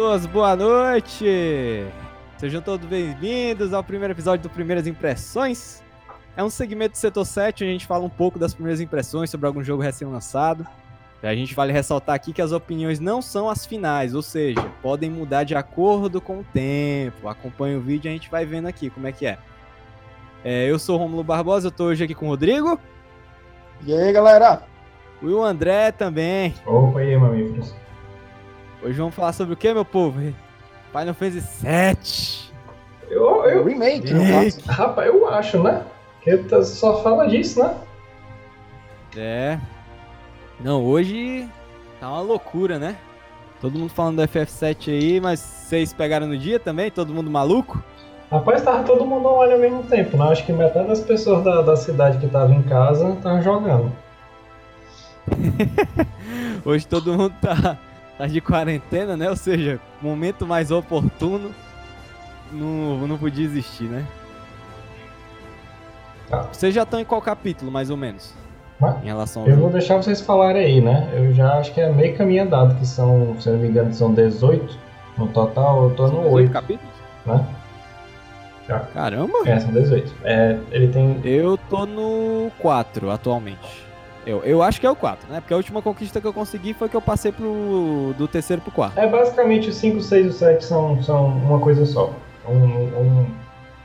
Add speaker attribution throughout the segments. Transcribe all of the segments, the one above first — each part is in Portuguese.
Speaker 1: pessoas, boa noite! Sejam todos bem-vindos ao primeiro episódio do Primeiras Impressões. É um segmento do setor 7 onde a gente fala um pouco das primeiras impressões sobre algum jogo recém-lançado. A gente vale ressaltar aqui que as opiniões não são as finais, ou seja, podem mudar de acordo com o tempo. Acompanhe o vídeo e a gente vai vendo aqui como é que é. é eu sou o Romulo Barbosa, eu tô hoje aqui com o Rodrigo.
Speaker 2: E aí, galera?
Speaker 1: E o André também.
Speaker 3: Opa, e aí, mamíferos?
Speaker 1: Hoje vamos falar sobre o que, meu povo? Final Fantasy VII.
Speaker 3: Eu, eu,
Speaker 2: Remake, no
Speaker 1: Remake.
Speaker 3: rapaz, eu acho, né? Que tá- só fala disso, né?
Speaker 1: É. Não, hoje tá uma loucura, né? Todo mundo falando do FF7 aí, mas vocês pegaram no dia também? Todo mundo maluco?
Speaker 3: Rapaz, tava todo mundo online ao mesmo tempo, né? Acho que metade das pessoas da, da cidade que tava em casa tava jogando.
Speaker 1: Hoje todo mundo tá, tá de quarentena, né? Ou seja, momento mais oportuno não, não podia existir, né?
Speaker 3: Tá.
Speaker 1: Vocês já estão em qual capítulo, mais ou menos?
Speaker 3: Mas
Speaker 1: Em relação
Speaker 3: eu
Speaker 1: jogo?
Speaker 3: vou deixar vocês falarem aí, né? Eu já acho que é meio caminho andado, que são, se eu não me engano, são 18 no total. Eu tô
Speaker 1: São
Speaker 3: no
Speaker 1: 18
Speaker 3: 8,
Speaker 1: capítulos?
Speaker 3: né?
Speaker 1: Caramba!
Speaker 3: É, são 18. É, ele tem.
Speaker 1: Eu tô no 4 atualmente. Eu, eu acho que é o 4, né? Porque a última conquista que eu consegui foi que eu passei pro, do terceiro pro quarto.
Speaker 3: É basicamente o 5, 6 e o 7 são, são uma coisa só. Um, um,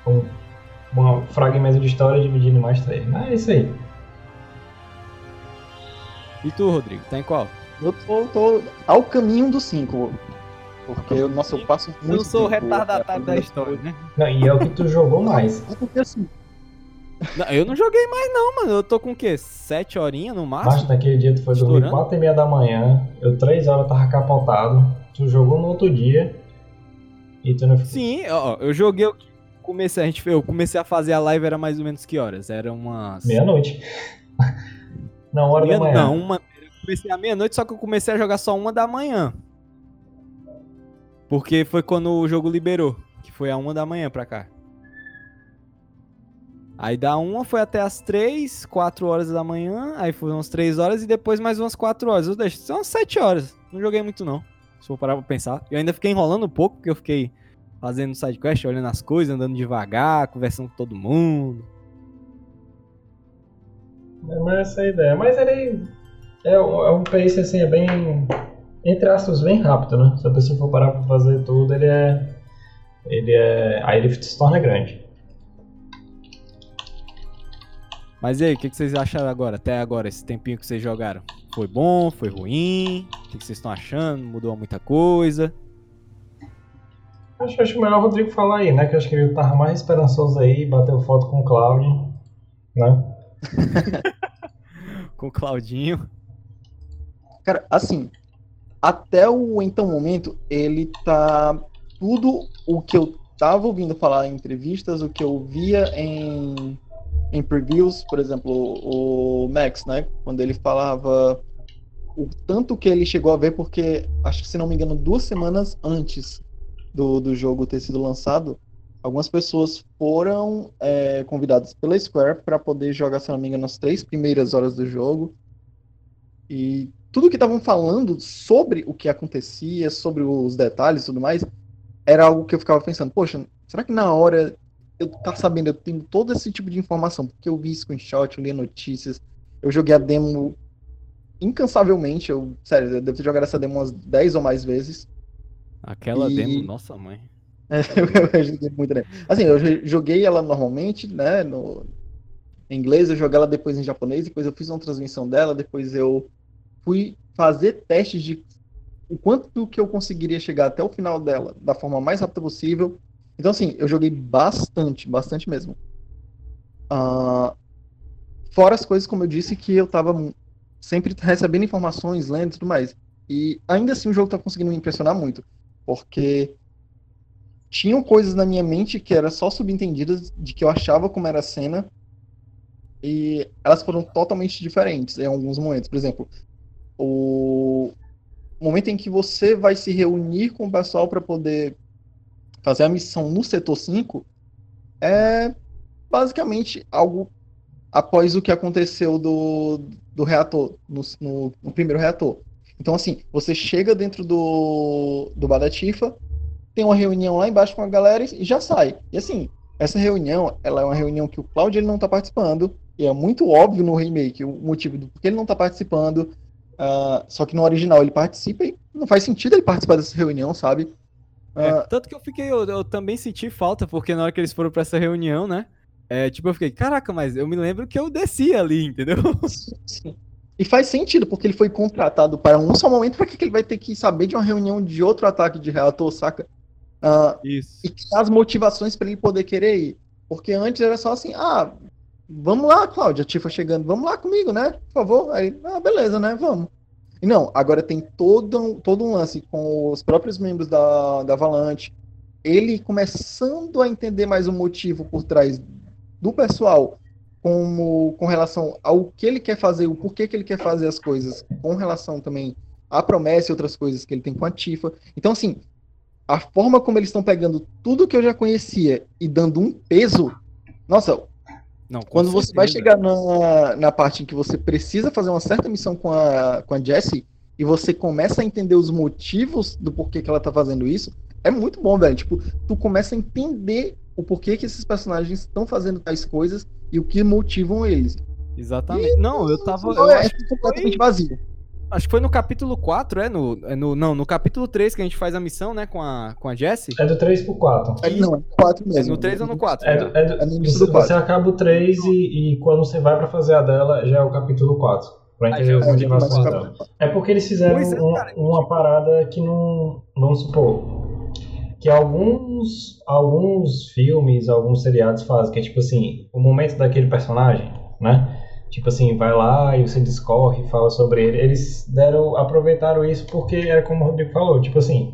Speaker 3: um, um fragmento de história dividido em mais três. Mas é isso aí.
Speaker 1: E tu, Rodrigo, tá em qual?
Speaker 2: Eu tô, tô ao caminho do 5. Porque, nossa, eu passo
Speaker 1: Eu
Speaker 2: muito
Speaker 1: não sou o
Speaker 2: tempo
Speaker 1: retardatário da história, né?
Speaker 3: Não, e é o que tu jogou mais.
Speaker 2: Porque assim,
Speaker 1: Não, eu não joguei mais não, mano. Eu tô com o quê? 7 horinhas no
Speaker 3: Mas
Speaker 1: máximo?
Speaker 3: naquele dia tu foi dormir? 4 e meia da manhã, eu 3 horas tava capotado, tu jogou no outro dia e tu não ficou.
Speaker 1: Sim, ó, eu joguei. Comecei, a gente, eu comecei a fazer a live, era mais ou menos que horas? Era umas.
Speaker 3: Meia-noite. Não, hora
Speaker 1: Meia-
Speaker 3: da manhã.
Speaker 1: Não, uma. Eu comecei à meia-noite, só que eu comecei a jogar só uma da manhã. Porque foi quando o jogo liberou. Que foi a uma da manhã pra cá. Aí da uma foi até as três, quatro horas da manhã. Aí foram umas três horas e depois mais umas quatro horas. Eu deixo, são umas sete horas. Não joguei muito não. Se for parar pra pensar. Eu ainda fiquei enrolando um pouco, porque eu fiquei fazendo sidequest, olhando as coisas, andando devagar, conversando com todo mundo.
Speaker 3: É, Mas essa é a ideia. Mas ele é, é um pace assim, é bem. Entre aspas, bem rápido, né? Se a pessoa for parar pra fazer tudo, ele é. Ele é. Aí ele se torna grande.
Speaker 1: Mas e aí, o que, que vocês acharam agora, até agora, esse tempinho que vocês jogaram? Foi bom? Foi ruim? O que, que vocês estão achando? Mudou muita coisa?
Speaker 3: Acho, acho melhor o Rodrigo falar aí, né? Que eu acho que ele tava mais esperançoso aí, bateu foto com o Cláudio, né?
Speaker 1: Com o Claudinho.
Speaker 2: cara, assim, até o então momento, ele tá. Tudo o que eu tava ouvindo falar em entrevistas, o que eu via em, em previews, por exemplo, o Max, né? Quando ele falava o tanto que ele chegou a ver, porque acho que, se não me engano, duas semanas antes do, do jogo ter sido lançado, algumas pessoas foram é, convidadas pela Square para poder jogar, se não me engano, as três primeiras horas do jogo. E tudo que estavam falando sobre o que acontecia, sobre os detalhes e tudo mais, era algo que eu ficava pensando, poxa, será que na hora eu tá sabendo, eu tenho todo esse tipo de informação, porque eu vi screenshot, eu li notícias, eu joguei a demo incansavelmente, eu, sério, eu devo ter jogado essa demo umas 10 ou mais vezes.
Speaker 1: Aquela
Speaker 2: E-
Speaker 1: demo, nossa mãe.
Speaker 2: É, eu joguei muito, né? Assim, eu jo- joguei ela normalmente, né? No, em inglês, eu joguei ela depois em japonês, depois eu fiz uma transmissão dela, depois eu fui fazer testes de o quanto que eu conseguiria chegar até o final dela da forma mais rápida possível. Então, assim, eu joguei bastante, bastante mesmo. Ah, fora as coisas, como eu disse, que eu tava sempre recebendo informações, lendo e tudo mais. E ainda assim o jogo tá conseguindo me impressionar muito, porque tinham coisas na minha mente que era só subentendidas de que eu achava como era a cena e elas foram totalmente diferentes em alguns momentos. Por exemplo, o momento em que você vai se reunir com o pessoal para poder fazer a missão no setor 5 é basicamente algo após o que aconteceu do, do reator, no, no- no primeiro reator. Então, assim, você chega dentro do, do bar da Tifa, tem uma reunião lá embaixo com a galera e já sai. E assim, essa reunião, ela é uma reunião que o Cláudio ele não tá participando, e é muito óbvio no remake o motivo do porquê ele não tá participando. Uh, só que no original ele participa e não faz sentido ele participar dessa reunião, sabe?
Speaker 1: É, tanto que eu fiquei, eu, eu, também senti falta, porque na hora que eles foram pra essa reunião, né? É, tipo, eu fiquei, caraca, mas eu me lembro que eu desci ali, entendeu? Sim.
Speaker 2: E faz sentido, porque ele foi contratado para um só momento, pra que ele vai ter que saber de uma reunião de outro ataque de reator, saca? Uh, Isso. E as motivações para ele poder querer ir. Porque antes era só assim, ah, vamos lá, Cláudia, a Tifa chegando, vamos lá comigo, né? Por favor. Aí, ah, beleza, né? Vamos. E não, agora tem todo um, todo um lance com os próprios membros da, da Valante, ele começando a entender mais o motivo por trás do pessoal, como com relação ao que ele quer fazer, o porquê que ele quer fazer as coisas, com relação também à promessa e outras coisas que ele tem com a Tifa. Então, assim, a forma como eles estão pegando tudo que eu já conhecia e dando um peso. Nossa, não, quando certeza. você vai chegar na, na parte em que você precisa fazer uma certa missão com a, com a Jessie e você começa a entender os motivos do porquê que ela tá fazendo isso, é muito bom, velho. Tipo, tu começa a entender o porquê que esses personagens estão fazendo tais coisas e o que motivam eles.
Speaker 1: Exatamente. E, não, eu tava.
Speaker 2: Eu é, é completamente vazio.
Speaker 1: Acho que foi no capítulo 4, é? No, é no, não, no capítulo 3 que a gente faz a missão, né? Com a, com a Jessie.
Speaker 3: É do 3 pro 4.
Speaker 2: É, não, é do 4 mesmo.
Speaker 1: É no 3 ou no 4?
Speaker 3: É, do, é, do, é no você, do 4. Você acaba o 3 e, e quando você vai pra fazer a dela, já é o capítulo 4. Pra entender ah, as motivações dela. É porque eles fizeram é, uma, uma parada que não. Vamos supor. Que alguns, alguns filmes, alguns seriados fazem, que é tipo assim, o momento daquele personagem, né? Tipo assim, vai lá e você discorre, fala sobre ele. Eles deram, aproveitaram isso porque era como o Rodrigo falou, tipo assim,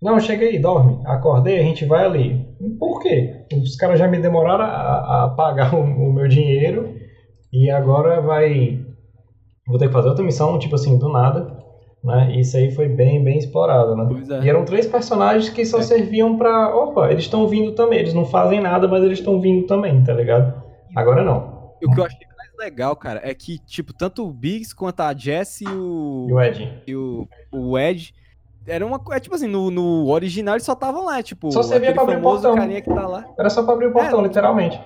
Speaker 3: não, cheguei, dorme, acordei, a gente vai ali. Por quê? Os caras já me demoraram a, a pagar o, o, meu dinheiro e agora vai. Vou ter que fazer outra missão, tipo assim, do nada. Né? Isso aí foi bem, bem explorado, né? É. E eram três personagens que só é. serviam pra. Opa, eles estão vindo também. Eles não fazem nada, mas eles estão vindo também, tá ligado? Agora não.
Speaker 1: O que eu achei legal, cara, é que, tipo, tanto o Biggs quanto a Jess e o.
Speaker 3: E o Ed.
Speaker 1: E o, o Ed. Era uma É tipo assim, no, no original eles só estavam lá, tipo.
Speaker 3: Só servia pra abrir o portão.
Speaker 1: carinha que tá lá.
Speaker 3: Era só pra abrir o portão, é, literalmente.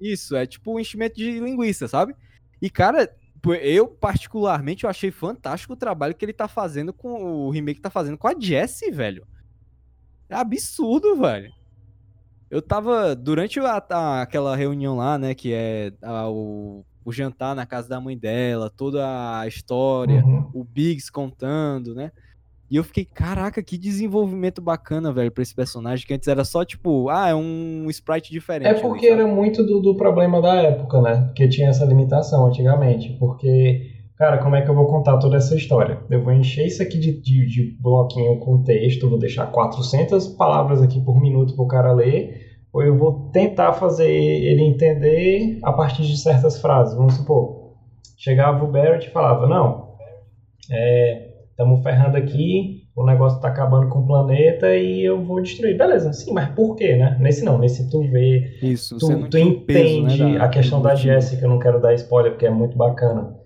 Speaker 1: Isso, é tipo um enchimento de linguiça, sabe? E, cara, eu particularmente eu achei fantástico o trabalho que ele tá fazendo com o remake tá fazendo com a Jessie, velho. É absurdo, velho. Eu tava, durante a, a, aquela reunião lá, né, que é a, o, o jantar na casa da mãe dela, toda a história, uhum. o Biggs contando, né? E eu fiquei, caraca, que desenvolvimento bacana, velho, pra esse personagem, que antes era só, tipo, ah, é um sprite diferente.
Speaker 3: É porque era muito do, do problema da época, né? Que tinha essa limitação antigamente. Porque, cara, como é que eu vou contar toda essa história? Eu vou encher isso aqui de, de, de bloquinho com texto, vou deixar 400 palavras aqui por minuto pro cara ler ou eu vou tentar fazer ele entender a partir de certas frases. Vamos supor, chegava o Barrett e falava, não, estamos é, ferrando aqui, o negócio está acabando com o planeta e eu vou destruir. Beleza, sim, mas por quê, né? Nesse não, nesse tu vê,
Speaker 1: Isso,
Speaker 3: tu, tu entende peso, né, a questão da Jessica, eu não quero dar spoiler porque é muito bacana.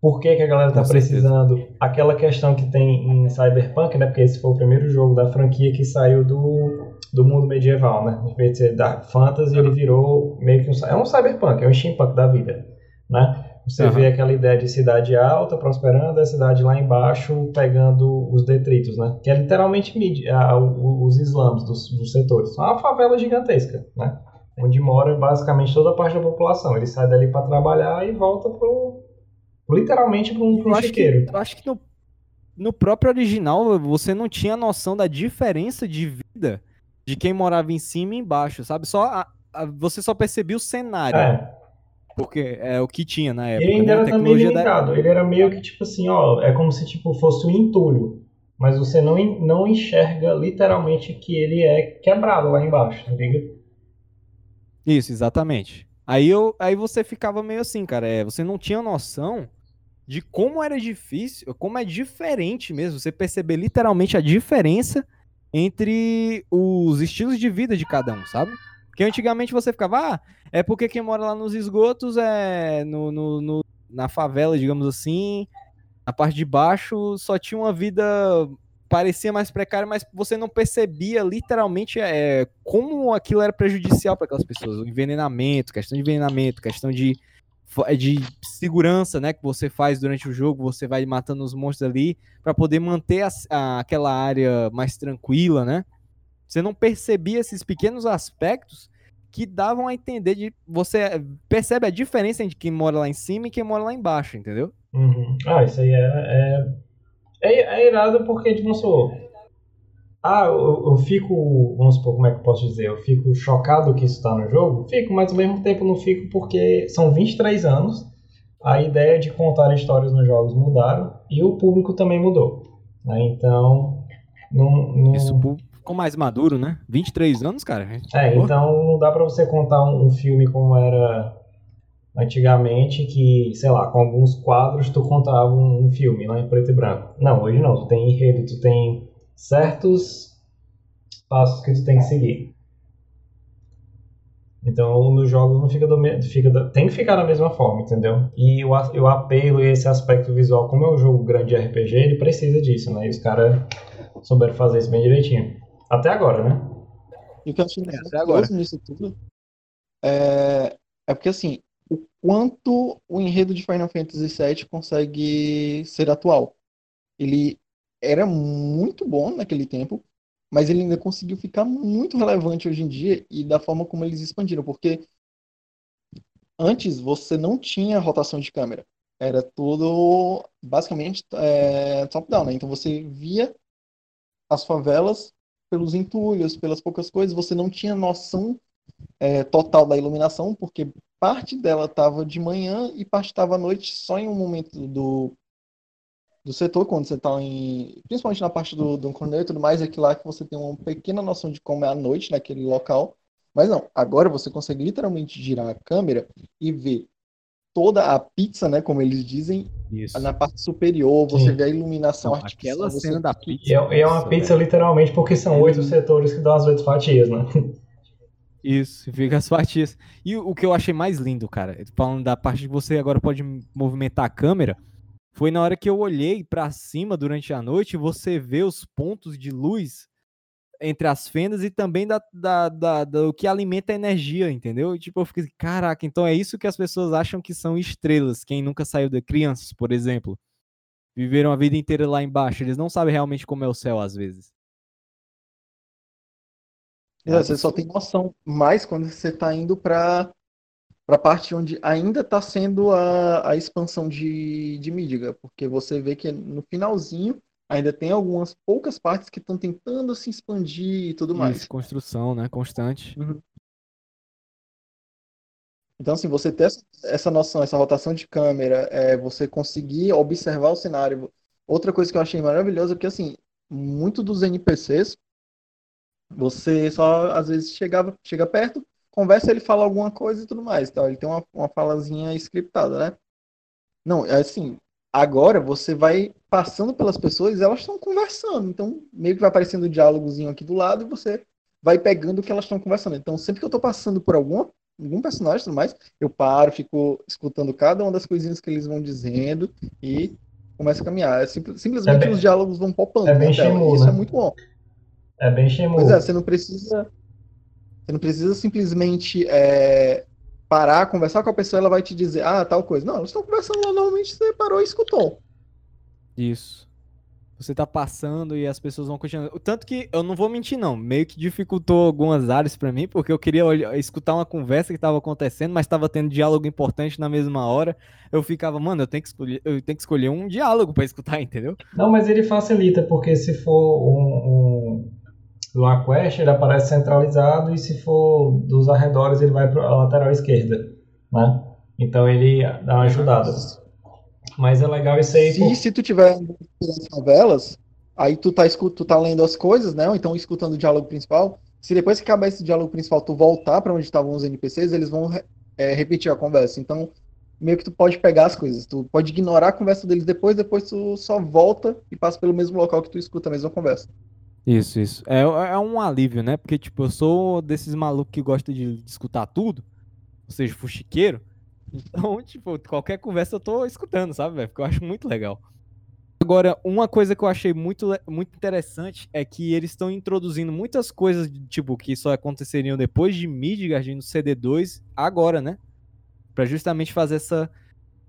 Speaker 3: Por que, que a galera tá precisando? Certeza. Aquela questão que tem em Cyberpunk, né? Porque esse foi o primeiro jogo da franquia que saiu do do mundo medieval, né? Em vez de ser da fantasy, ele virou meio que um, é um cyberpunk, é um steampunk da vida, né? Você uhum. vê aquela ideia de cidade alta prosperando, a cidade lá embaixo pegando os detritos, né? Que é literalmente a, os slums dos, dos setores. É uma favela gigantesca, né? Onde mora basicamente toda a parte da população. Ele sai dali para trabalhar e volta pro, literalmente para um,
Speaker 1: chiqueiro. eu acho que no, no próprio original você não tinha noção da diferença de vida de quem morava em cima e embaixo, sabe? Só a, a, você só percebia o cenário. É. Porque é o que tinha na época.
Speaker 3: Ele ainda né? era também limitado. Da... Ele era meio que tipo assim, ó, é como se tipo fosse um entulho. Mas você não, não enxerga literalmente que ele é quebrado lá embaixo, tá ligado?
Speaker 1: Isso, exatamente. Aí, eu, aí você ficava meio assim, cara. É, você não tinha noção de como era difícil, como é diferente mesmo. Você perceber literalmente a diferença entre os estilos de vida de cada um, sabe? Porque antigamente você ficava, ah, é porque quem mora lá nos esgotos é no, no, no na favela, digamos assim, Na parte de baixo só tinha uma vida parecia mais precária, mas você não percebia literalmente é, como aquilo era prejudicial para aquelas pessoas. O envenenamento, questão de envenenamento, questão de, de segurança, né, que você faz durante o jogo, você vai matando os monstros ali para poder manter a, a, aquela área mais tranquila, né? Você não percebia esses pequenos aspectos que davam a entender de você percebe a diferença entre quem mora lá em cima e quem mora lá embaixo, entendeu?
Speaker 3: Uhum. Ah, isso aí é, é é, é irado porque, tipo, supor, ah, eu, eu, fico, vamos supor, como é que eu posso dizer? Eu fico chocado que isso está no jogo? Fico, mas ao mesmo tempo não fico porque são 23 anos, a ideia de contar histórias nos jogos mudaram e o público também mudou. Né? Então, não, não...
Speaker 1: Isso ficou mais maduro, né? 23 anos, cara.
Speaker 3: É, então não dá para você contar um, um filme como era antigamente que, sei lá, com alguns quadros tu contava um, um filme lá em preto e branco. Não, hoje não, tu tem enredo, tu tem certos passos que tu tem que seguir. Então, nos jogos não fica do fica tem que ficar da mesma forma, entendeu? E o, o apelo e esse aspecto visual, como é um jogo grande de RPG, ele precisa disso, né? E os caras souberam fazer isso bem direitinho. Até agora, né?
Speaker 2: E o que eu acho é, nisso tudo é, é porque, assim, o quanto o enredo de Final Fantasy VII consegue ser atual. Ele era muito bom naquele tempo, mas ele ainda conseguiu ficar muito relevante hoje em dia e da forma como eles expandiram, porque antes você não tinha rotação de câmera. Era tudo basicamente é, top-down, né? Então você via as favelas pelos entulhos, pelas poucas coisas, você não tinha noção é, total da iluminação, porque parte dela estava de manhã e parte estava à noite, só em um momento do, do setor, quando você está em. Principalmente na parte do, do corneiro e tudo mais, é que lá que você tem uma pequena noção de como é a noite naquele local. Mas não, agora você consegue literalmente girar a câmera e ver toda a pizza, né, como eles dizem, Isso. na parte superior, você Sim. vê a iluminação não, artificial.
Speaker 1: Aquela cena da pizza.
Speaker 3: É, é uma pizza literalmente porque são oito setores que dão as oito fatias, né?
Speaker 1: Isso, fica as fatias. E o que eu achei mais lindo, cara, falando da parte que você agora pode movimentar a câmera, foi na hora que eu olhei para cima durante a noite você vê os pontos de luz entre as fendas e também da, da, da, do que alimenta a energia, entendeu? E, tipo, eu fiquei, caraca, então é isso que as pessoas acham que são estrelas, quem nunca saiu de crianças, por exemplo. Viveram a vida inteira lá embaixo, eles não sabem realmente como é o céu às vezes.
Speaker 2: É, você só tem noção mais quando você está indo para a parte onde ainda está sendo a, a expansão de, de Midgar, porque você vê que no finalzinho ainda tem algumas poucas partes que estão tentando se expandir e tudo mais. Isso,
Speaker 1: construção, né? Constante. Uhum.
Speaker 2: Então, assim, você ter essa noção, essa rotação de câmera, é, você conseguir observar o cenário. Outra coisa que eu achei maravilhosa é que, assim, muito dos NPCs você só, às vezes, chegava, chega perto, conversa, ele fala alguma coisa e tudo mais. Então, ele tem uma, uma falazinha scriptada, né? Não, é assim, agora você vai passando pelas pessoas e elas estão conversando. Então, meio que vai aparecendo um diálogozinho aqui do lado e você vai pegando o que elas estão conversando. Então, sempre que eu estou passando por alguma, algum personagem e tudo mais, eu paro, fico escutando cada uma das coisinhas que eles vão dizendo e começo a caminhar. É simplesmente é bem, os diálogos vão popando
Speaker 3: é bem Shimu,
Speaker 2: Isso
Speaker 3: né?
Speaker 2: é muito bom.
Speaker 3: É bem Shenmue.
Speaker 2: Pois é, você não precisa. Você não precisa simplesmente é, parar, conversar com a pessoa, ela vai te dizer, ah, tal coisa. Não, eles estão conversando lá, normalmente você parou e escutou.
Speaker 1: Isso. Você tá passando e as pessoas vão continuando. Tanto que eu não vou mentir, não. Meio que dificultou algumas áreas para mim, porque eu queria olhar, escutar uma conversa que tava acontecendo, mas tava tendo diálogo importante na mesma hora. Eu ficava, mano, eu tenho que escolher, eu tenho que escolher um diálogo para escutar, entendeu?
Speaker 3: Não, mas ele facilita, porque se for um, um do Aquest ele aparece centralizado e se for dos arredores ele vai para a lateral esquerda, né? Então ele dá uma ajudada. Mas é legal isso aí.
Speaker 2: Se, se tu tiver nas favelas, aí tu tá, tu tá lendo as coisas, né? Ou então escutando o diálogo principal. Se depois que acabar esse diálogo principal tu voltar para onde estavam os NPCs, eles vão é, repetir a conversa. Então, meio que tu pode pegar as coisas. Tu pode ignorar a conversa deles depois, depois tu só volta e passa pelo mesmo local que tu escuta a mesma conversa.
Speaker 1: Isso, isso. É, é um alívio, né? Porque, tipo, eu sou desses malucos que gosta de, de escutar tudo, ou seja, fuxiqueiro. Então, tipo, qualquer conversa eu tô escutando, sabe, velho? Porque eu acho muito legal. Agora, uma coisa que eu achei muito, muito interessante é que eles estão introduzindo muitas coisas, tipo, que só aconteceriam depois de Midgard no CD2, agora, né? Pra justamente fazer essa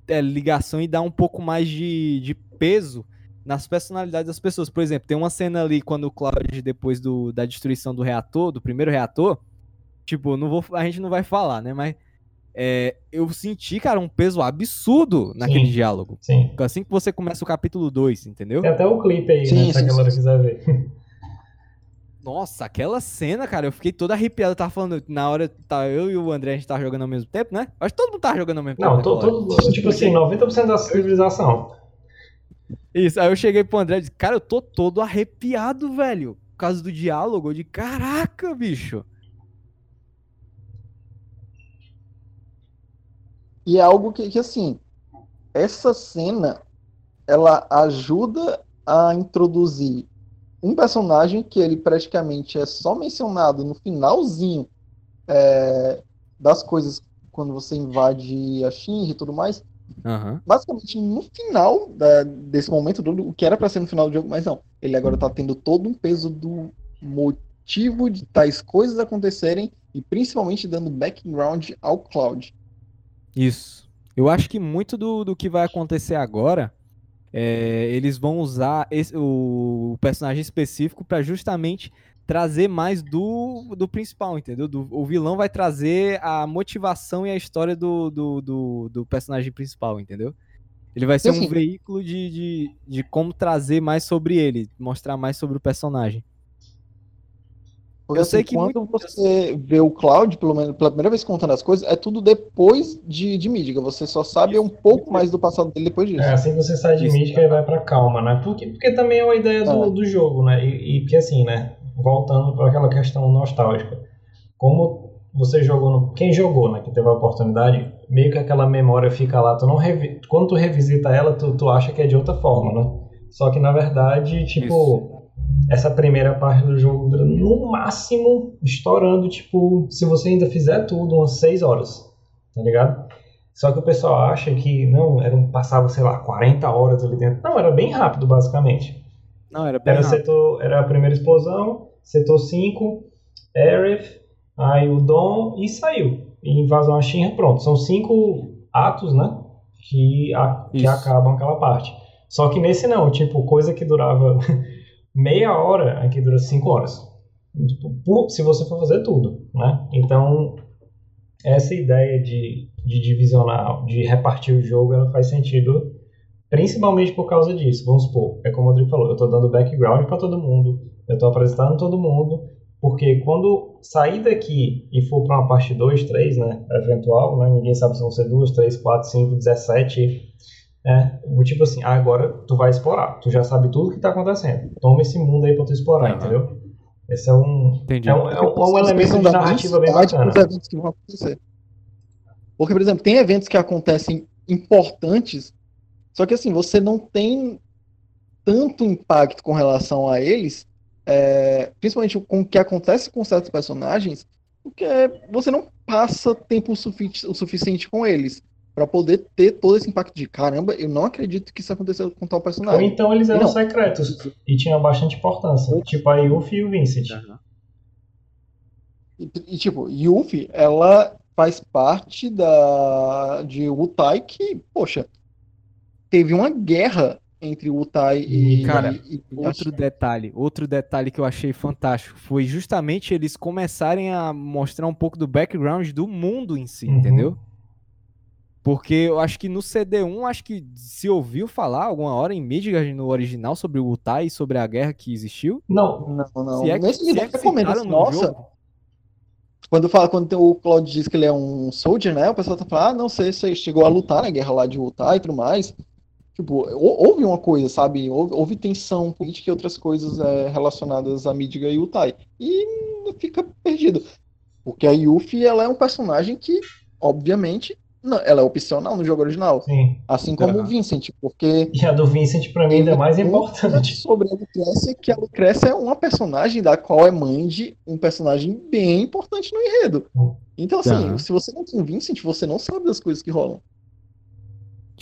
Speaker 1: é, ligação e dar um pouco mais de, de peso nas personalidades das pessoas. Por exemplo, tem uma cena ali quando o Cloud, depois do, da destruição do reator, do primeiro reator, tipo, não vou, a gente não vai falar, né? Mas é, eu senti, cara, um peso absurdo naquele
Speaker 3: Sim.
Speaker 1: diálogo.
Speaker 3: Sim.
Speaker 1: Assim que você começa o capítulo 2, entendeu?
Speaker 3: Tem até o clipe aí,
Speaker 2: Sim,
Speaker 3: né? Se a
Speaker 2: sim,
Speaker 3: galera quiser ver.
Speaker 1: Nossa, aquela cena, cara, eu fiquei todo arrepiado. Eu tava falando, na hora, tá, eu e o André, a gente tava jogando ao mesmo tempo, né? Acho que todo mundo tava jogando ao mesmo
Speaker 3: Não,
Speaker 1: tempo. hora.
Speaker 3: todo, tipo assim, 90% da civilização.
Speaker 1: Isso, aí eu cheguei pro André e disse, cara, eu tô todo arrepiado, velho. Por causa do diálogo, de caraca, bicho.
Speaker 2: E é algo que, que, assim, essa cena, ela ajuda a introduzir um personagem que ele praticamente é só mencionado no finalzinho é, das coisas quando você invade a Shinra e tudo mais.
Speaker 1: Aham.
Speaker 2: Basicamente, no final da- desse momento, do, o que era pra ser no final do jogo, mas não. Ele agora tá tendo todo um peso do motivo de tais coisas acontecerem e principalmente dando background ao Cloud.
Speaker 1: Isso. Eu acho que muito do, do que vai acontecer agora, é, eles vão usar esse- o, personagem específico pra justamente trazer mais do, do principal, entendeu? Do- o vilão vai trazer a motivação e a história do, do, do, do personagem principal, entendeu? Ele vai ser um
Speaker 2: assim-
Speaker 1: veículo de, de, de como trazer mais sobre ele, mostrar mais sobre o personagem.
Speaker 2: Porque
Speaker 1: Eu
Speaker 2: assim,
Speaker 1: sei que
Speaker 2: quando
Speaker 1: muito-
Speaker 2: você vê o Cloud, pelo menos pela primeira vez contando as coisas, é tudo depois de, de Midgar. Você só sabe um pouco mais do passado dele depois disso.
Speaker 3: É assim que você sai de
Speaker 1: Isso.
Speaker 3: mística e vai pra calma, né? Porque, porque também é uma ideia do,
Speaker 2: É.
Speaker 3: do jogo, né? E, e porque assim, né? Voltando para aquela questão nostálgica. Como você jogou no. Quem jogou, né? Que teve a oportunidade, meio que aquela memória fica lá. Tu não revi... Quando tu revisita ela, tu, tu acha que é de outra forma, né? Só que na verdade, tipo, essa primeira parte do jogo dura no máximo estourando, tipo, se você ainda fizer tudo, umas 6 horas. Tá ligado? Só que o pessoal acha que não, era um, passava, sei lá, 40 horas ali dentro. Não, era bem rápido, basicamente.
Speaker 1: Não, era bem
Speaker 3: Era,
Speaker 1: rápido.
Speaker 3: setor, era a primeira explosão, setor 5, Aerith, aí o Dom e saiu. E invasão à Shinra, pronto. São cinco atos, né? Que, a- que acabam aquela parte. Só que nesse não, tipo, coisa que durava meia hora, aqui dura cinco horas. Tipo, se você for fazer tudo, né? Então, essa ideia de, de divisionar, de repartir o jogo, ela faz sentido principalmente por causa disso. Vamos supor, é como o Rodrigo falou, eu estou dando background para todo mundo, eu estou apresentando todo mundo, porque quando sair daqui e for para uma parte 2, 3, né, eventual, né, ninguém sabe se vão ser 2, 3, 4, 5, 17, é, o tipo assim, agora tu vai explorar, tu já sabe tudo que está acontecendo, toma esse mundo aí para tu explorar,
Speaker 1: Aham.
Speaker 3: entendeu? Esse é um,
Speaker 1: Entendi.
Speaker 3: é um, é um- é um elemento de narrativa bem bacana.
Speaker 2: eventos que vão acontecer. Porque, por exemplo, tem eventos que acontecem importantes, só que assim, você não tem tanto impacto com relação a eles, é, principalmente com o que acontece com certos personagens, porque você não passa tempo sufici- o suficiente com eles para poder ter todo esse impacto de caramba, eu não acredito que isso aconteceu com tal
Speaker 3: Ou
Speaker 2: personagem.
Speaker 3: então eles eram
Speaker 2: Não.
Speaker 3: secretos e tinham bastante importância, tipo a Yuffie e o Vincent.
Speaker 1: Aham.
Speaker 2: E, e, tipo, Yuffie, ela faz parte da de Wutai que, poxa, teve uma guerra entre Wutai e
Speaker 1: Cara,
Speaker 2: e, e
Speaker 1: Outro detalhe, outro detalhe que eu achei fantástico foi justamente eles começarem a mostrar um pouco do background do mundo em si,
Speaker 3: Uhum.
Speaker 1: entendeu? Porque eu acho que no CD1, acho que se ouviu falar alguma hora em Midgard no original sobre o Utai e sobre a guerra que existiu.
Speaker 3: Não,
Speaker 2: Não, não.
Speaker 1: Se é que-
Speaker 2: Nesse
Speaker 1: se é que
Speaker 2: comenta assim,
Speaker 1: no
Speaker 2: nossa,
Speaker 1: jogo.
Speaker 2: quando fala, quando o Claude diz que ele é um soldier, né? O pessoal tá falando, ah, não sei, você chegou a lutar na guerra lá de Wutai e tudo mais. Tipo, hou- houve uma coisa, sabe? Houve, houve tensão política e outras coisas é, relacionadas a Midgar e Wutai. E fica perdido. Porque a Yuffie, ela é um personagem que, obviamente, não, ela é opcional no jogo original.
Speaker 3: sim.
Speaker 2: Assim como o Vincent, porque
Speaker 3: E a do Vincent pra mim ainda é mais importante.
Speaker 2: sobre a Lucrécia, que a Lucrécia é uma personagem da qual é mãe de um personagem bem importante no enredo.
Speaker 3: Hum.
Speaker 2: Então, assim,
Speaker 1: Aham.
Speaker 2: se você não tem Vincent, você não sabe das coisas que rolam.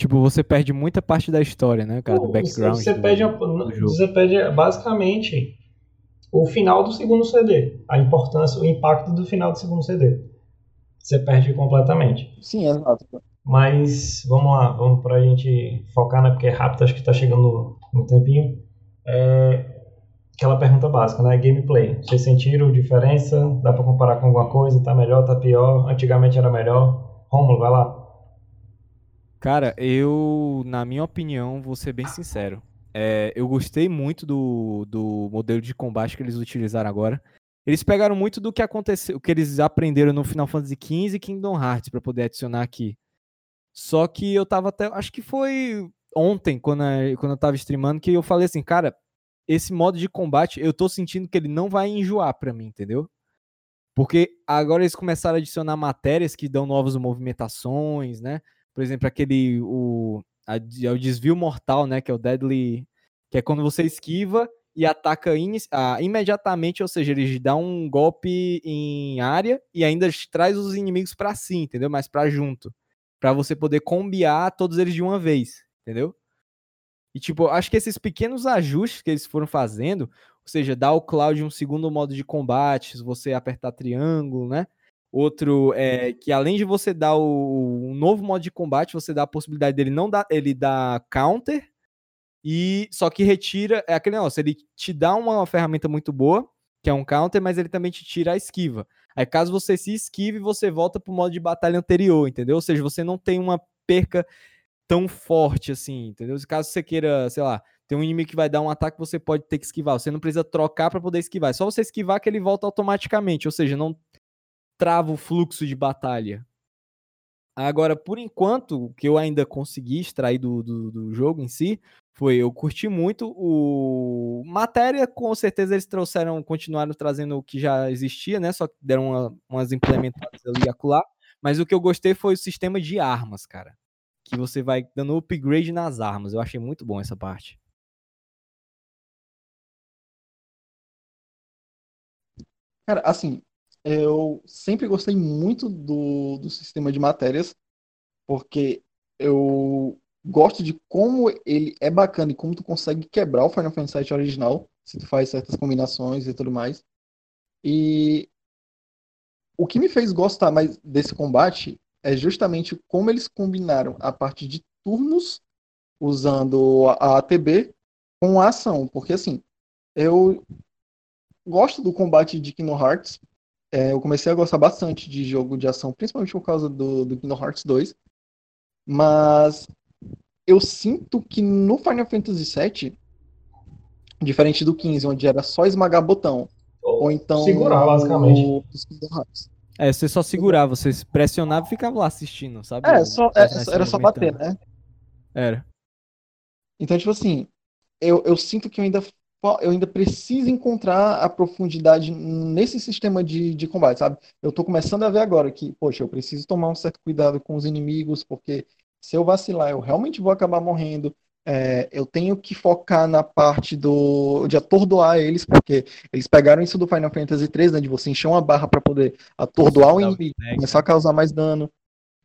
Speaker 1: Tipo, você perde muita parte da história, né, cara, do background.
Speaker 3: Você,
Speaker 1: do,
Speaker 3: perde,
Speaker 1: do
Speaker 3: você perde basicamente o final do segundo CD, a importância, o impacto do final do segundo CD. Você perde completamente.
Speaker 2: Sim, exato.
Speaker 3: Mas vamos lá, vamos pra gente focar, né? Porque é rápido, acho que tá chegando um tempinho. É aquela pergunta básica, né? Gameplay. Vocês sentiram diferença? Dá pra comparar com alguma coisa? Tá melhor, tá pior? Antigamente era melhor? Romulo, vai lá.
Speaker 1: Cara, eu, na minha opinião, vou ser bem sincero. É, eu gostei muito do, do modelo de combate que eles utilizaram agora. Eles pegaram muito do que aconteceu, o que eles aprenderam no Final Fantasy XV e Kingdom Hearts para poder adicionar aqui. Só que eu tava até, acho que foi ontem quando, quando eu tava streamando que eu falei assim, cara, esse modo de combate eu tô sentindo que ele não vai enjoar para mim, entendeu? Porque agora eles começaram a adicionar matérias que dão novas movimentações, né? Por exemplo, aquele o, a, é o desvio mortal, né? Que é o Deadly. Que é quando você esquiva e ataca in, ah, imediatamente, ou seja, ele dá um golpe em área e ainda traz os inimigos para si, entendeu? Mas para junto. para você poder combiar todos eles de uma vez, entendeu? E tipo, acho que esses pequenos ajustes que eles foram fazendo, ou seja, dar ao Cloud um segundo modo de combate, se você apertar triângulo, né? Outro é que além de você dar o, novo modo de combate, você dá a possibilidade dele não dar, ele dá counter e só que retira, é aquele negócio, ele te dá uma ferramenta muito boa, que é um counter, mas ele também te tira a esquiva. Aí caso você se esquive, você volta pro modo de batalha anterior, entendeu? Ou seja, você não tem uma perca tão forte assim, entendeu? Caso você queira, sei lá, tem um inimigo que vai dar um ataque, você pode ter que esquivar. Você não precisa trocar para poder esquivar. É só você esquivar que ele volta automaticamente. Ou seja, não trava o fluxo de batalha. Agora, por enquanto, o que eu ainda consegui extrair do, do, do, jogo em si foi eu curti muito o matéria, com certeza eles trouxeram, continuaram trazendo o que já existia, né? Só que deram uma, umas implementadas ali acolá. Mas o que eu gostei foi o sistema de armas, cara. Que você vai dando upgrade nas armas. Eu achei muito bom essa parte.
Speaker 2: Cara, assim, eu sempre gostei muito do, do sistema de matérias, porque eu gosto de como ele é bacana e como tu consegue quebrar o Final Fantasy VII original, se tu faz certas combinações e tudo mais. E o que me fez gostar mais desse combate é justamente como eles combinaram a parte de turnos usando a ATB com a ação, porque assim, eu gosto do combate de Kingdom Hearts, é, eu comecei a gostar bastante de jogo de ação, principalmente por causa do, do Kingdom Hearts 2. Mas eu sinto que no Final Fantasy VII, diferente do 15, onde era só esmagar botão, ou, ou então.
Speaker 3: Segurar, basicamente.
Speaker 1: É, você só segurava, você pressionava e ficava lá assistindo, sabe?
Speaker 2: É, só, é, era só bater, né?
Speaker 1: Era.
Speaker 2: Então, tipo assim, eu, eu sinto que eu ainda eu ainda preciso encontrar a profundidade nesse sistema de, de combate, sabe? Eu tô começando a ver agora que, poxa, eu preciso tomar um certo cuidado com os inimigos, porque se eu vacilar, eu realmente vou acabar morrendo. É, eu tenho que focar na parte do de atordoar eles, porque eles pegaram isso do Final Fantasy 3, né, de você encher uma barra para poder atordoar o inimigo, começar a causar mais dano.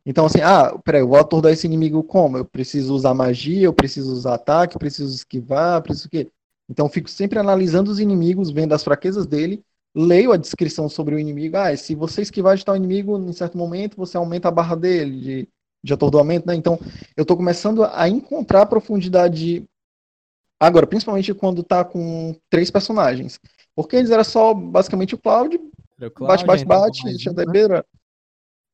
Speaker 2: Então, assim, ah, peraí, eu vou atordoar esse inimigo como? Eu preciso usar magia, eu preciso usar ataque, eu preciso esquivar, preciso o quê? Então, fico sempre analisando os inimigos, vendo as fraquezas dele, leio a descrição sobre o inimigo. Ah, se você esquivar de tal inimigo, em certo momento, você aumenta a barra dele de, de atordoamento, né? Então, eu estou começando a encontrar a profundidade agora, principalmente quando tá com três personagens. Porque eles eram só basicamente o Cloud, bate, bate, bate, deixa a né?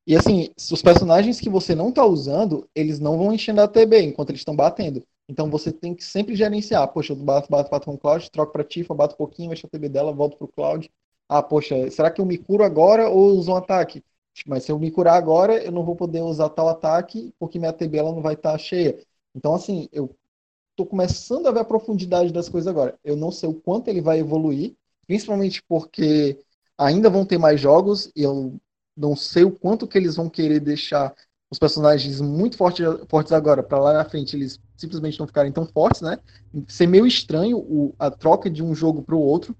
Speaker 2: E assim, os personagens que você não tá usando, eles não vão enchendo a TB enquanto eles estão batendo. Então você tem que sempre gerenciar. Poxa, eu bato, bato, bato com o Cloud, troco para Tifa, bato um pouquinho, deixo a TB dela, volto pro Cloud. Ah, poxa, será que eu me curo agora ou uso um ataque? Mas se eu me curar agora, eu não vou poder usar tal ataque porque minha TB ela não vai estar tá cheia. Então, assim, eu tô começando a ver a profundidade das coisas agora. Eu não sei o quanto ele vai evoluir, principalmente porque ainda vão ter mais jogos e eu não sei o quanto que eles vão querer deixar os personagens muito fortes, fortes agora, para lá na frente eles simplesmente não ficarem tão fortes, né? Ser meio estranho o, a troca de um jogo para o outro.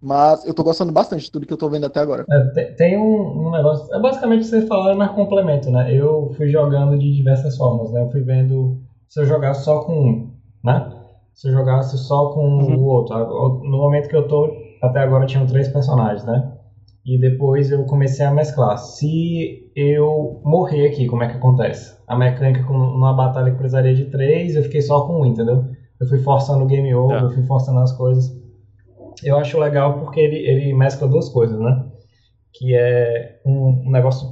Speaker 2: Mas eu tô gostando bastante de tudo que eu tô vendo até agora.
Speaker 3: É, tem, tem um, um negócio. É basicamente você falar, mas complemento, né? Eu fui jogando de diversas formas, né? Eu fui vendo se eu jogasse só com um, né? Se eu jogasse só com
Speaker 2: Uhum.
Speaker 3: o outro. No momento que eu tô, até agora tinham três personagens, né? E depois eu comecei a mesclar. Se eu morrer aqui, como é que acontece? A mecânica com numa batalha que precisaria de três, eu fiquei só com um, entendeu? Eu fui forçando o game over,
Speaker 1: Tá.
Speaker 3: eu fui forçando as coisas. Eu acho legal porque ele, ele mescla duas coisas, né? Que é um, um negócio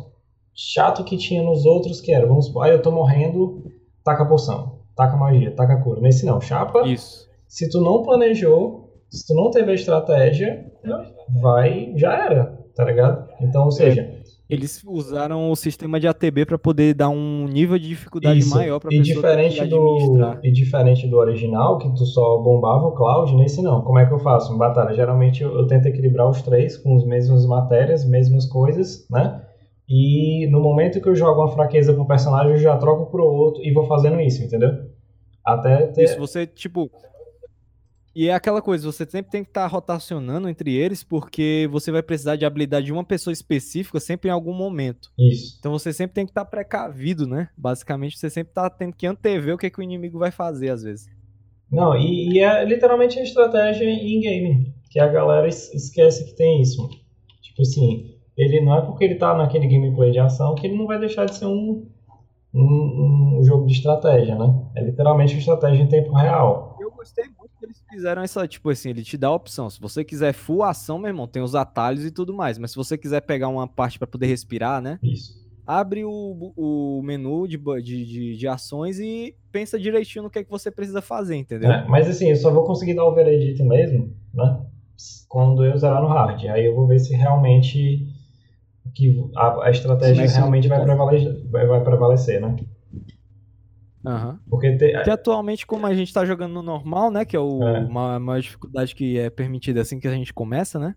Speaker 3: chato que tinha nos outros, que era, vamos supor, ah, eu tô morrendo, taca a poção, taca a magia, taca a cura. Nesse não, chapa,
Speaker 1: Isso.
Speaker 3: se tu não planejou, se tu não teve a estratégia, vai, já era, tá ligado? Então, ou seja,
Speaker 1: Eles usaram o sistema de ATB pra poder dar um nível de dificuldade
Speaker 3: Isso.
Speaker 1: maior pra
Speaker 3: e
Speaker 1: pessoa
Speaker 3: diferente do e diferente do original, que tu só bombava o Cloud, nesse não. Como é que eu faço em batalha? Geralmente eu, eu tento equilibrar os três com as mesmas matérias, mesmas coisas, né? E no momento que eu jogo uma fraqueza com o personagem, eu já troco pro outro e vou fazendo isso, entendeu? Até ter.
Speaker 1: Isso, você, tipo. E é aquela coisa, você sempre tem que estar rotacionando entre eles, porque você vai precisar de habilidade de uma pessoa específica sempre em algum momento.
Speaker 3: Isso.
Speaker 1: Então você sempre tem que estar precavido, né? Basicamente, você sempre tá tendo que antever o que, que o inimigo vai fazer, às vezes.
Speaker 3: Não, e, e é literalmente a estratégia em game, que a galera es- esquece que tem isso. Tipo assim, ele não é porque ele tá naquele gameplay de ação que ele não vai deixar de ser um, um, um jogo de estratégia, né? É literalmente uma estratégia em tempo real.
Speaker 1: Gostei muito que eles fizeram essa, tipo assim, ele te dá a opção. Se você quiser full ação, meu irmão, tem os atalhos e tudo mais. Mas se você quiser pegar uma parte pra poder respirar, né?
Speaker 3: Isso.
Speaker 1: Abre o, o menu de, de, de, de ações e pensa direitinho no que, é que você precisa fazer, entendeu?
Speaker 3: É, mas assim, eu só vou conseguir dar o veredito mesmo, né? Quando eu zerar no hard. Aí eu vou ver se realmente que a, a estratégia
Speaker 2: Sim, sim.
Speaker 3: realmente vai prevalecer, vai, vai prevalecer, né?
Speaker 1: Aham.
Speaker 3: Porque te-
Speaker 1: Que atualmente, como a gente tá jogando no normal, né? Que é o,
Speaker 3: É.
Speaker 1: uma a maior dificuldade que é permitida assim que a gente começa, né?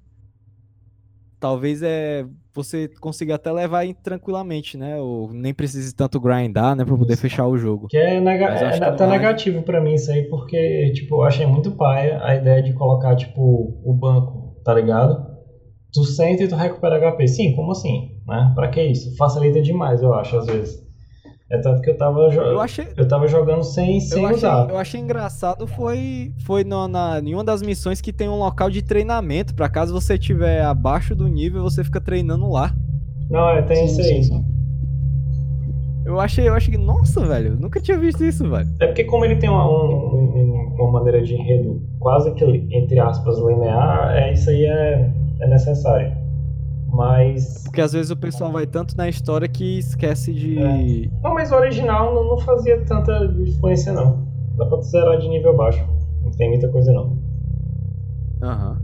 Speaker 1: Talvez é você consiga até levar tranquilamente, né? Ou nem precise tanto grindar, né? Pra poder fechar o jogo.
Speaker 3: Que é, nega é
Speaker 1: que
Speaker 3: até
Speaker 1: no hard-
Speaker 3: negativo pra mim isso aí, porque, tipo, eu achei muito paia a ideia de colocar, tipo, o banco, tá ligado? Tu senta e tu recupera HP. Sim, como assim? Né? Pra que isso? Facilita demais, eu acho, às vezes. É tanto que eu tava, jo-
Speaker 1: Eu achei,
Speaker 3: eu tava jogando sem, sem
Speaker 1: eu achei,
Speaker 3: usar.
Speaker 1: eu achei engraçado foi, foi no, na, em uma das missões que tem um local de treinamento. Pra caso você estiver abaixo do nível, você fica treinando lá.
Speaker 3: Não, é, tem isso aí.
Speaker 1: Eu achei, eu achei que, nossa, velho, eu nunca tinha visto isso, velho.
Speaker 3: É porque como ele tem uma, um- um- uma maneira de enredo quase que, entre aspas, linear, é, isso aí é, é necessário. Mas...
Speaker 1: Porque às vezes o pessoal vai tanto na história que esquece de.
Speaker 3: É. Não, mas o original não, não fazia tanta influência, não. Dá pra zerar de nível baixo. Não tem muita coisa, não.
Speaker 1: Aham.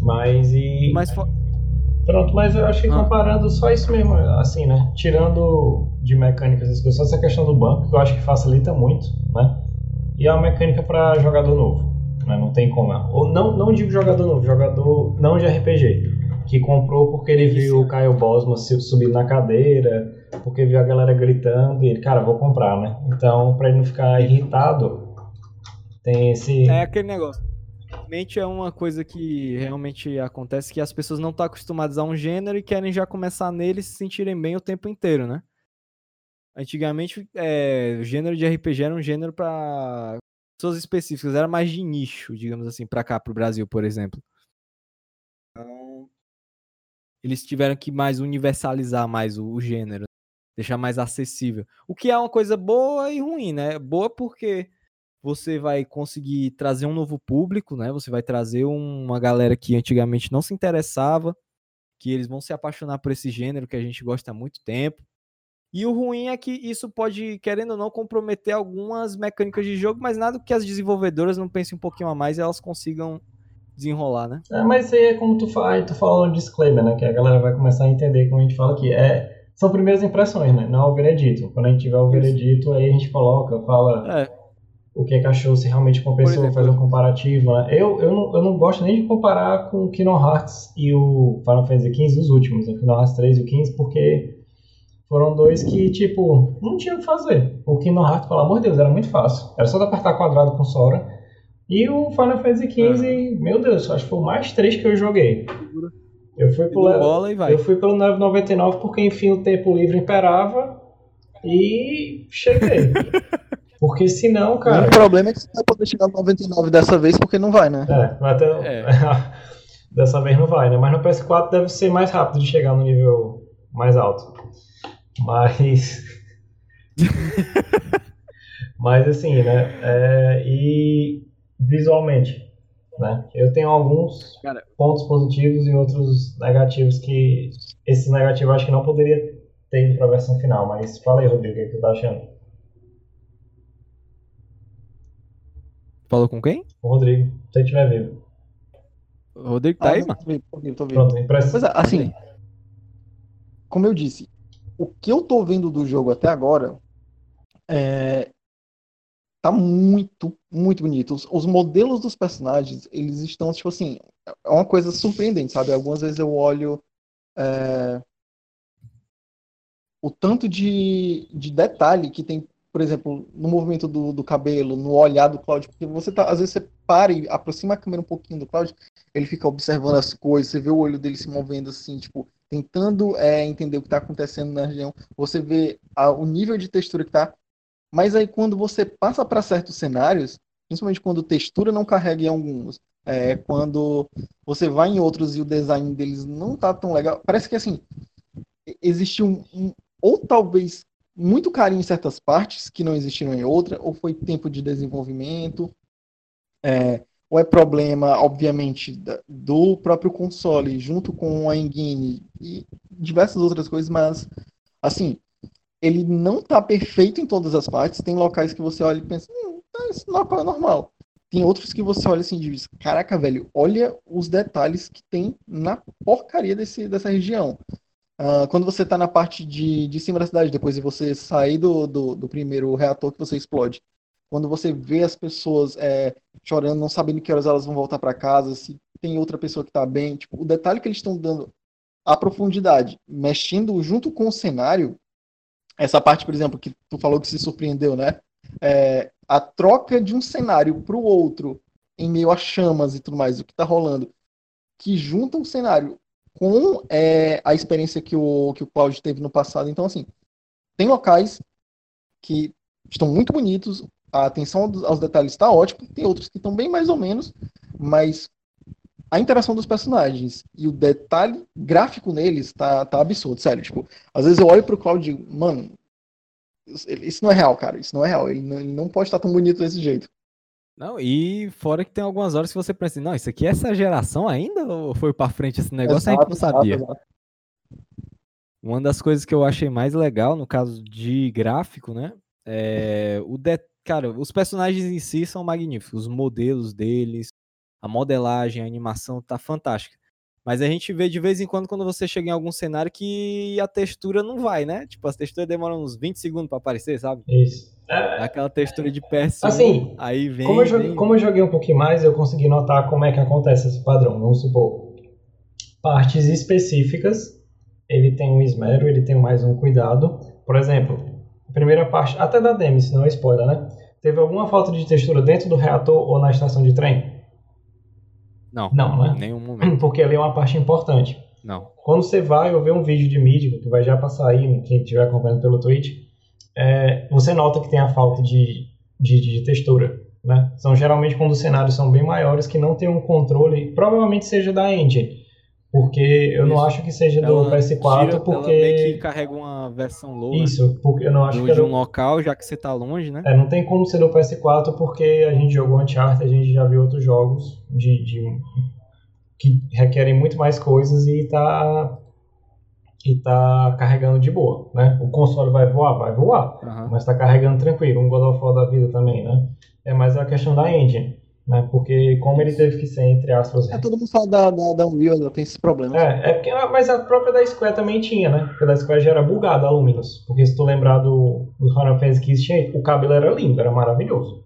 Speaker 3: Mas e...
Speaker 1: Mas fo-
Speaker 3: Pronto, mas eu acho que
Speaker 1: Ah.
Speaker 3: comparando só isso mesmo, assim, né? Tirando de mecânica essas coisas, só essa questão do banco, que eu acho que facilita muito, né? E é uma mecânica pra jogador novo, né? Não tem como. Ou não, não digo jogador novo, jogador não de RPG. Que comprou porque ele viu o Caio Bosman se- subindo na cadeira, porque viu a galera gritando e ele, cara, vou comprar, né? Então, pra ele não ficar irritado, tem esse.
Speaker 1: é aquele negócio. Mente é uma coisa que realmente acontece que as pessoas não estão acostumadas a um gênero e querem já começar nele e se sentirem bem o tempo inteiro, né? Antigamente, é, o gênero de RPG era um gênero para pessoas específicas, era mais de nicho, digamos assim, pra cá, pro Brasil, por exemplo. Eles tiveram que mais universalizar mais o, o gênero, deixar mais acessível. O que é uma coisa boa e ruim, né? Boa porque você vai conseguir trazer um novo público, né? Você vai trazer um- uma galera que antigamente não se interessava, que eles vão se apaixonar por esse gênero que a gente gosta há muito tempo. E o ruim é que isso pode, querendo ou não, comprometer algumas mecânicas de jogo, mas nada que as desenvolvedoras não pensem um pouquinho a mais e elas consigam desenrolar, né?
Speaker 3: É, mas isso aí é como tu fala, tu falou no disclaimer, né? Que a galera vai começar a entender como a gente fala aqui. É, são primeiras impressões, né? Não é o veredito. Quando a gente tiver o veredito, aí a gente coloca, fala
Speaker 1: É,
Speaker 3: o que é que achou, se realmente compensou,
Speaker 1: exemplo,
Speaker 3: faz um comparativo, né? Eu, eu, não, eu não gosto nem de comparar com o Kingdom Hearts e o Final Fantasy XV, os últimos, o Kingdom Hearts 3 e o 15, porque foram dois que, tipo, não tinha o que fazer. O Kingdom Hearts, pelo amor de Deus, era muito fácil. Era só apertar quadrado com Sora E o Final Fantasy XV, meu Deus, acho que foi o mais 3 que eu joguei. Eu fui, pelo,
Speaker 1: bola e vai.
Speaker 3: eu fui pelo 999 porque enfim o tempo livre imperava e cheguei. porque senão,
Speaker 2: O
Speaker 3: cara.
Speaker 2: único problema é que você não vai poder chegar no 99 dessa vez porque não vai, né?
Speaker 3: É, vai até.
Speaker 1: É.
Speaker 3: Dessa vez não vai, né? Mas no PS4 deve ser mais rápido de chegar no nível mais alto. Mas. Mas assim, né? é, e visualmente, né? Eu tenho alguns
Speaker 1: Cara.
Speaker 3: pontos positivos e outros negativos que. Esses negativos eu acho que não poderia ter ido pra versão final. Mas fala aí, Rodrigo, o que que tu tá achando?
Speaker 1: Falou com quem?
Speaker 3: O Rodrigo, se ele estiver vivo.
Speaker 1: O Rodrigo tá
Speaker 2: Ah,
Speaker 1: aí, mano?
Speaker 2: Tô vivo, tô vivo, tô vivo.
Speaker 3: Pronto, impressa.
Speaker 2: Pois é, assim, como eu disse, o que eu tô vendo do jogo até agora é, tá muito, muito bonito. Os, os modelos dos personagens, eles estão, tipo assim, é uma coisa surpreendente, sabe? Algumas vezes eu olho é, o tanto de, de detalhe que tem, por exemplo, no movimento do, do cabelo, no olhar do Cloud, porque você tá, às vezes você para e aproxima a câmera um pouquinho do Cloud, ele fica observando as coisas, você vê o olho dele se movendo assim, tipo, tentando é, entender o que está acontecendo na região. Você vê a- o nível de textura que tá. Mas aí quando você passa para certos cenários, principalmente quando textura não carrega em alguns, é, quando você vai em outros e o design deles não tá tão legal, parece que assim, existe um, um- ou talvez muito carinho em certas partes que não existiram em outra, ou foi tempo de desenvolvimento, é, ou é problema, obviamente, do próprio console, junto com a engine e diversas outras coisas, mas, assim, ele não tá perfeito em todas as partes. Tem locais que você olha e pensa, hum, tá, esse local é normal. Tem outros que você olha assim e diz, caraca, velho, olha os detalhes que tem na porcaria desse, dessa região. Ah, quando você tá na parte de, de cima da cidade, depois de você sair do, do, do primeiro reator que você explode, quando você vê as pessoas é, chorando, não sabendo que horas elas vão voltar para casa, se tem outra pessoa que tá bem, tipo, o detalhe que eles estão dando, a profundidade, mexendo junto com o cenário, essa parte, por exemplo, que tu falou que se surpreendeu, né? É, a troca de um cenário para o outro, em meio a chamas e tudo mais, o que tá rolando, que junta o cenário com é, a experiência que o, que o Cloud teve no passado. Então, assim, tem locais que estão muito bonitos, a atenção aos detalhes está ótima, tem outros que estão bem mais ou menos, mas a interação dos personagens e o detalhe gráfico neles tá, tá absurdo, sério. Tipo, às vezes eu olho pro Cloud e digo, mano, isso não é real, cara, isso não é real. Ele não, ele não pode estar tão bonito desse jeito.
Speaker 1: Não, e fora que tem algumas horas que você pensa, assim, não, isso aqui é essa geração ainda ou foi pra frente esse negócio? a gente não
Speaker 2: Exato,
Speaker 1: sabia.
Speaker 2: exato, exato.
Speaker 1: Uma das coisas que eu achei mais legal, no caso de gráfico, né? É o de... Cara, os personagens em si são magníficos. Os modelos deles, a modelagem, a animação tá fantástica. Mas a gente vê de vez em quando, quando você chega em algum cenário, que a textura não vai, né? Tipo, as texturas demoram uns 20 segundos pra aparecer, sabe?
Speaker 3: Isso. É,
Speaker 1: Aquela textura de PS1,
Speaker 3: Assim,
Speaker 1: aí vem...
Speaker 3: Como eu, joguei,
Speaker 1: vem-
Speaker 3: como eu joguei um pouquinho mais, eu consegui notar como é que acontece esse padrão. Vamos supor, partes específicas, ele tem um esmero, ele tem mais um cuidado. Por exemplo, a primeira parte, até da demo, se não é spoiler, né? Teve alguma falta de textura dentro do reator ou na estação de trem?
Speaker 1: Não,
Speaker 3: Não, né?
Speaker 1: em nenhum momento,
Speaker 3: Porque ali é uma parte importante.
Speaker 1: não.
Speaker 3: Quando você vai ou vê um vídeo de mídia, que vai já passar aí, quem estiver acompanhando pelo Twitch, é, você nota que tem a falta de, de, de textura. Né? São geralmente quando os cenários são bem maiores que não tem um controle, provavelmente seja da engine, porque eu não
Speaker 1: Isso.
Speaker 3: acho que seja do
Speaker 1: Ela
Speaker 3: PS4,
Speaker 1: tira- Ela meio
Speaker 3: porque
Speaker 1: que carrega uma versão low, né?
Speaker 3: isso, porque eu não acho
Speaker 1: do-
Speaker 3: que
Speaker 1: de
Speaker 3: do-
Speaker 1: um local, já que você tá longe, né?
Speaker 3: é, não tem como ser do PS4 porque a gente jogou Uncharted, a gente já viu outros jogos de, de- que requerem muito mais coisas e tá e tá carregando de boa, né? O console vai voar, vai voar,
Speaker 1: Aham.
Speaker 3: mas tá carregando tranquilo, um God of War da vida também, né? É mais a questão da engine, né? Porque como ele teve que ser entre aspas
Speaker 2: É, todo mundo fala da, da, da Unreal, ela tem esses problemas.
Speaker 3: é, é porque, mas a própria da Square também tinha, né? Porque a da Square já era bugada, a Luminous. Porque se tu lembrar do, do Final Fantasy XV, o cabelo era lindo, era maravilhoso.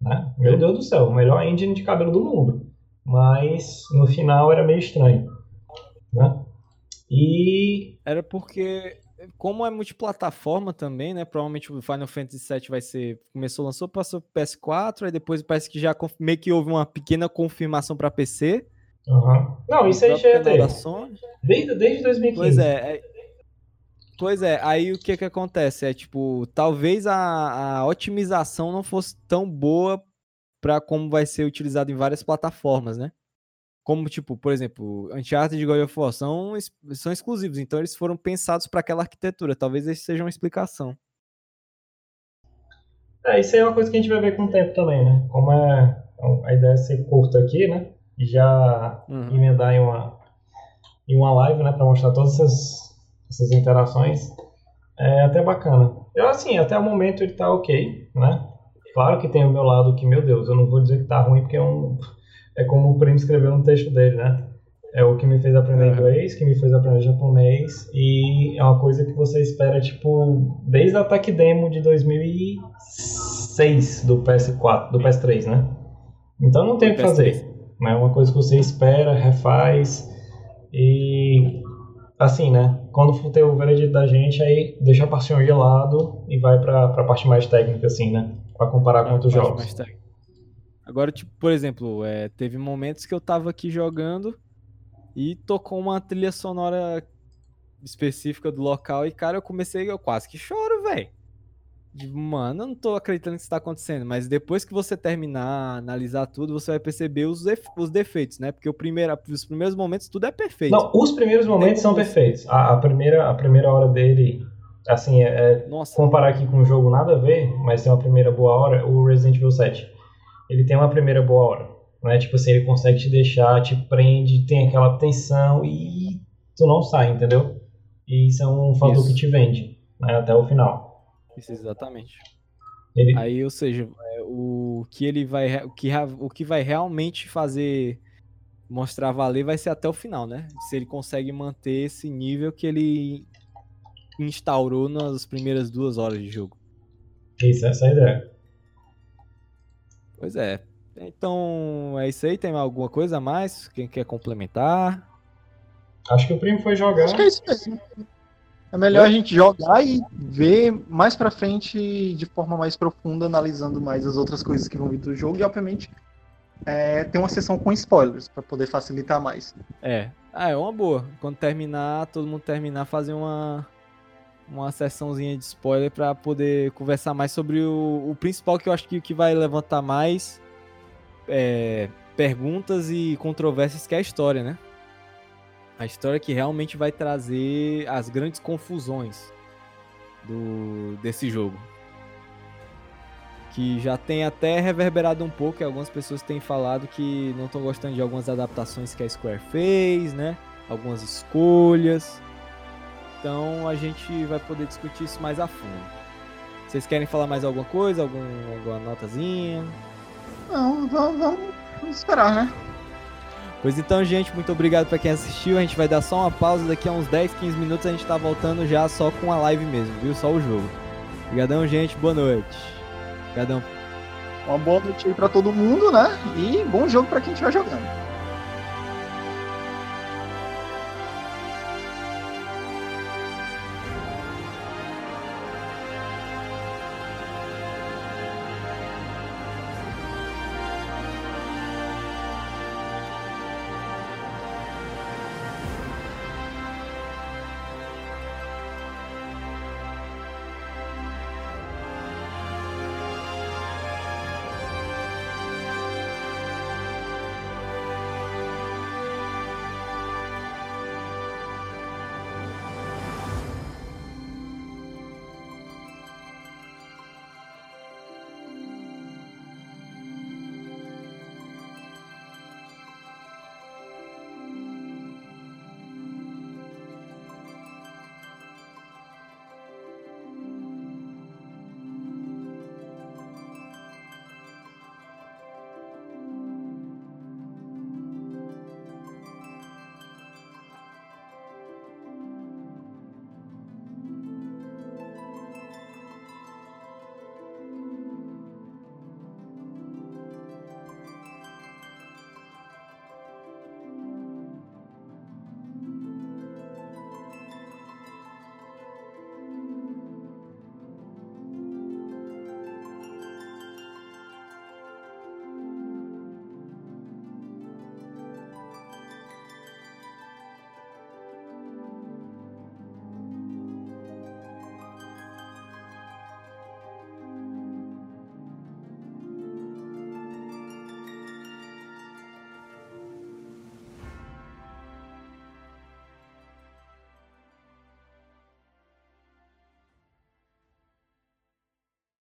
Speaker 3: Né? Meu Deus do céu, o melhor engine de cabelo do mundo. Mas no final era meio estranho. Né? E.
Speaker 1: Era porque como é multiplataforma também, né? Provavelmente o Final Fantasy VII vai ser. Começou, lançou, passou pro PS4, aí depois parece que já meio que houve uma pequena confirmação para PC.
Speaker 3: Uhum. Não, isso aí já é desde, desde, desde 2015.
Speaker 1: Pois é, é, Pois é, aí o que que acontece? É tipo, talvez a, a otimização não fosse tão boa para como vai ser utilizado em várias plataformas, né? Como, tipo, por exemplo, Uncharted e God of War são, são exclusivos, então eles foram pensados para aquela arquitetura. Talvez esse seja uma explicação.
Speaker 3: É, isso aí é uma coisa que a gente vai ver com o tempo também, né? Como é a ideia é ser curta aqui, né? E já uhum. emendar em uma, em uma live, né? Pra mostrar todas essas, essas interações. É até bacana. Eu, assim, até o momento ele tá ok, né? Claro que tem o meu lado que, meu Deus, eu não vou dizer que tá ruim, porque é um é como o Primo escreveu no texto dele, né? É o que me fez aprender inglês, que me fez aprender japonês, e é uma coisa que você espera, tipo, desde a Attack Demo de 2006 do PS4, do PS3, né? Então não tem o que fazer. Né? É uma coisa que você espera, refaz, e assim, né? Quando for ter o veredito da gente, aí deixa a paixão de lado e vai pra, pra parte mais técnica, assim, né? Pra comparar com outros jogos.
Speaker 1: Agora, tipo, por exemplo, é, teve momentos que eu tava aqui jogando e tocou uma trilha sonora específica do local e, cara, eu comecei, eu quase que choro, velho. Mano, eu não tô acreditando que isso tá acontecendo, mas depois que você terminar, analisar tudo, você vai perceber os, os defeitos, né? Porque o primeiro, os primeiros momentos tudo é perfeito.
Speaker 3: Não, os primeiros momentos são perfeitos. A, a, primeira, a primeira hora dele, assim, é, é comparar aqui com o jogo nada a ver, mas tem uma primeira boa hora, o Resident Evil 7 ele tem uma primeira boa hora, né? Tipo assim, ele consegue te deixar, te prende, tem aquela tensão e tu não sai, entendeu? E isso é um fator isso. que te vende, né? Até o final.
Speaker 1: Isso, exatamente. Ele... Aí, ou seja, é, o que ele vai, o que, o que vai realmente fazer mostrar valer vai ser até o final, né? Se ele consegue manter esse nível que ele instaurou nas primeiras duas horas de jogo.
Speaker 3: Isso, essa é a ideia.
Speaker 1: Pois é. Então é isso aí. Tem alguma coisa a mais? Quem quer complementar?
Speaker 3: Acho que o primo foi jogar.
Speaker 2: Acho que é isso mesmo. É melhor a gente jogar e ver mais pra frente de forma mais profunda, analisando mais as outras coisas que vão vir do jogo e, obviamente, é, ter uma sessão com spoilers para poder facilitar mais.
Speaker 1: É. Ah, é uma boa. Quando terminar, todo mundo terminar, fazer uma, uma sessãozinha de spoiler para poder conversar mais sobre o, o, principal que eu acho que, que vai levantar mais é, perguntas e controvérsias que é a história, né? A história que realmente vai trazer as grandes confusões do, desse jogo. Que já tem até reverberado um pouco, e algumas pessoas têm falado que não estão gostando de algumas adaptações que a Square fez, né? Algumas escolhas. Então a gente vai poder discutir isso mais a fundo. Vocês querem falar mais alguma coisa? Algum, alguma notazinha?
Speaker 2: Não, vamos, vamos, esperar, né?
Speaker 1: Pois então, gente, muito obrigado para quem assistiu. A gente vai dar só uma pausa daqui a uns 10, 15 minutos. A gente tá voltando já só com a live mesmo, viu? Só o jogo. Obrigadão, gente. Boa noite. Obrigadão.
Speaker 2: Uma boa noite aí pra todo mundo, né? E bom jogo para quem estiver jogando.